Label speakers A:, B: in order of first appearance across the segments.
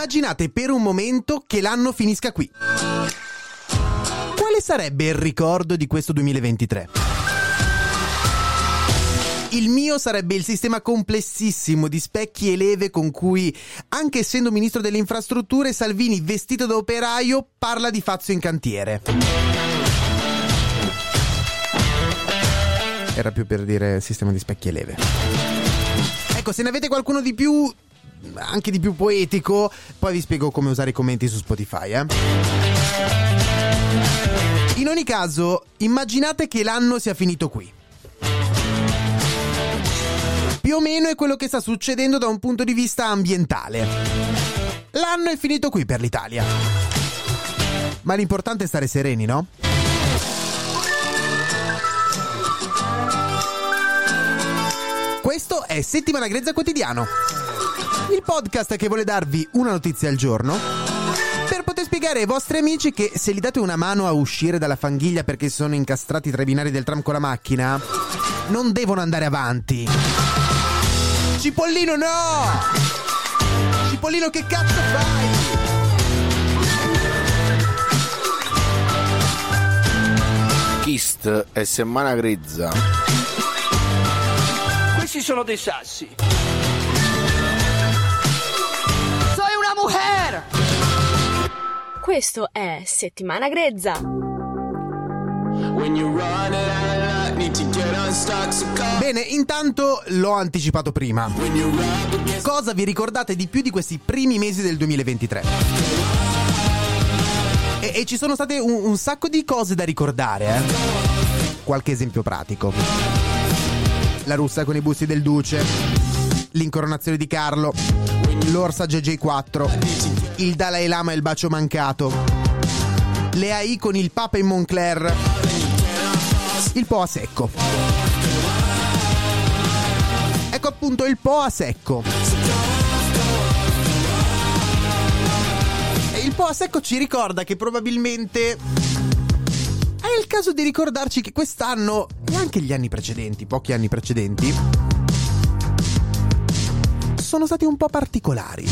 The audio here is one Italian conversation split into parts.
A: Immaginate per un momento che l'anno finisca qui. Quale sarebbe il ricordo di questo 2023? Il mio sarebbe il sistema complessissimo di specchi e leve con cui, anche essendo ministro delle infrastrutture, Salvini, vestito da operaio, parla di Fazio in cantiere. Era più per dire sistema di specchi e leve. Ecco, se ne avete qualcuno di più anche di più poetico, poi vi spiego come usare i commenti su Spotify. Eh? In ogni caso, immaginate che l'anno sia finito qui. Più o meno è quello che sta succedendo da un punto di vista ambientale. L'anno è finito qui per l'Italia. Ma l'importante è stare sereni, no? Questo è Settimana Grezza Quotidiano il podcast che vuole darvi una notizia al giorno per poter spiegare ai vostri amici che se gli date una mano a uscire dalla fanghiglia perché sono incastrati tra i binari del tram con la macchina, non devono andare avanti. Cipollino no! Cipollino che cazzo fai?
B: Kist e Semana Grezza.
C: Questi sono dei sassi.
D: Questo è Settimana Grezza.
A: Bene, intanto l'ho anticipato prima. Cosa vi ricordate di più di questi primi mesi del 2023? E, e ci sono state un, un, sacco di cose da ricordare, eh? Qualche esempio pratico. La russa con i busti del duce, l'incoronazione di Carlo, l'orsa JJ4, il Dalai Lama e il bacio mancato, le AI con il Papa in Moncler, il Po a secco. Ecco appunto il Po a secco. E il Po a secco ci ricorda che probabilmente è il caso di ricordarci che quest'anno e anche gli anni precedenti, pochi anni precedenti, sono stati un po' particolari.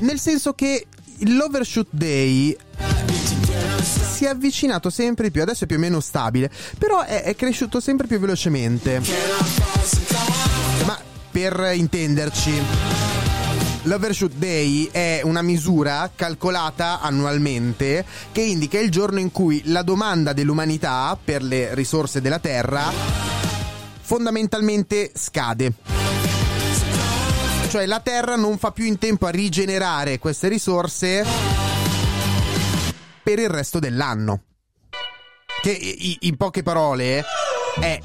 A: Nel senso che l'Overshoot Day si è avvicinato sempre più, adesso è più o meno stabile, però è, è cresciuto sempre più velocemente. Ma per intenderci, L'Overshoot Day è una misura calcolata annualmente che indica il giorno in cui la domanda dell'umanità per le risorse della Terra fondamentalmente scade cioè la Terra non fa più in tempo a rigenerare queste risorse per il resto dell'anno. Che in poche parole è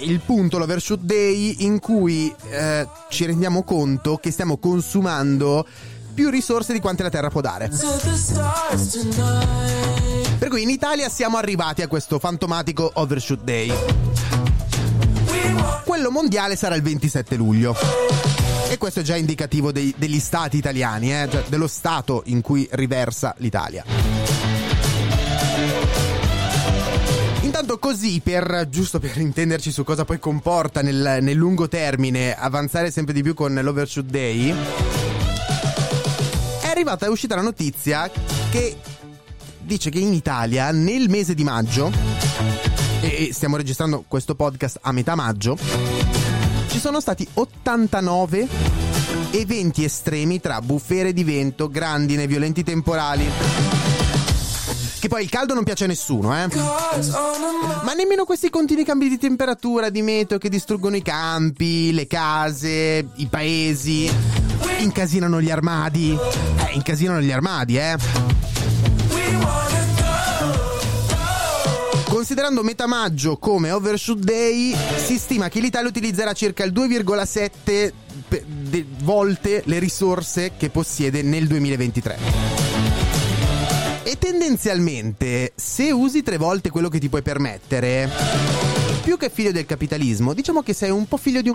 A: il punto, l'overshoot day, in cui eh, ci rendiamo conto che stiamo consumando più risorse di quante la Terra può dare. Per cui in Italia siamo arrivati a questo fantomatico overshoot day. Quello mondiale sarà il 27 luglio. E questo è già indicativo dei, degli stati italiani, eh? cioè dello stato in cui riversa l'Italia. Intanto così, per, giusto per intenderci su cosa poi comporta nel, nel lungo termine avanzare sempre di più con l'Overshoot Day, è arrivata, è uscita la notizia che dice che in Italia nel mese di maggio, e stiamo registrando questo podcast a metà maggio, ci sono stati 89 eventi estremi tra bufere di vento, grandine, violenti temporali. Che poi il caldo non piace a nessuno, eh. Ma nemmeno questi continui cambi di temperatura, di meteo che distruggono i campi, le case, i paesi, incasinano gli armadi. Eh, incasinano gli armadi, eh. Considerando metà maggio come overshoot day, si stima che l'Italia utilizzerà circa il 2,7 pe- de- volte le risorse che possiede nel 2023. E tendenzialmente, se usi tre volte quello che ti puoi permettere, più che figlio del capitalismo, diciamo che sei un po' figlio di un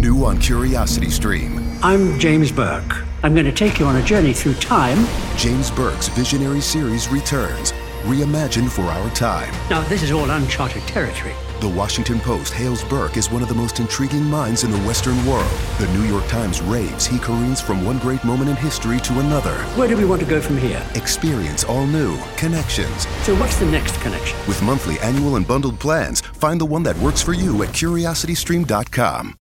C: New on Curiosity Stream,
E: I'm James Burke. I'm going to take you on a journey through time.
C: James Burke's visionary series returns, reimagined for our time.
E: Now, this is all uncharted territory.
C: The Washington Post hails Burke as one of the most intriguing minds in the Western world. The New York Times raves he careens from one great moment in history to another.
E: Where do we want to go from here?
C: Experience all new connections.
E: So, what's the next connection?
C: With monthly, annual, and bundled plans, find the one that works for you at curiositystream.com.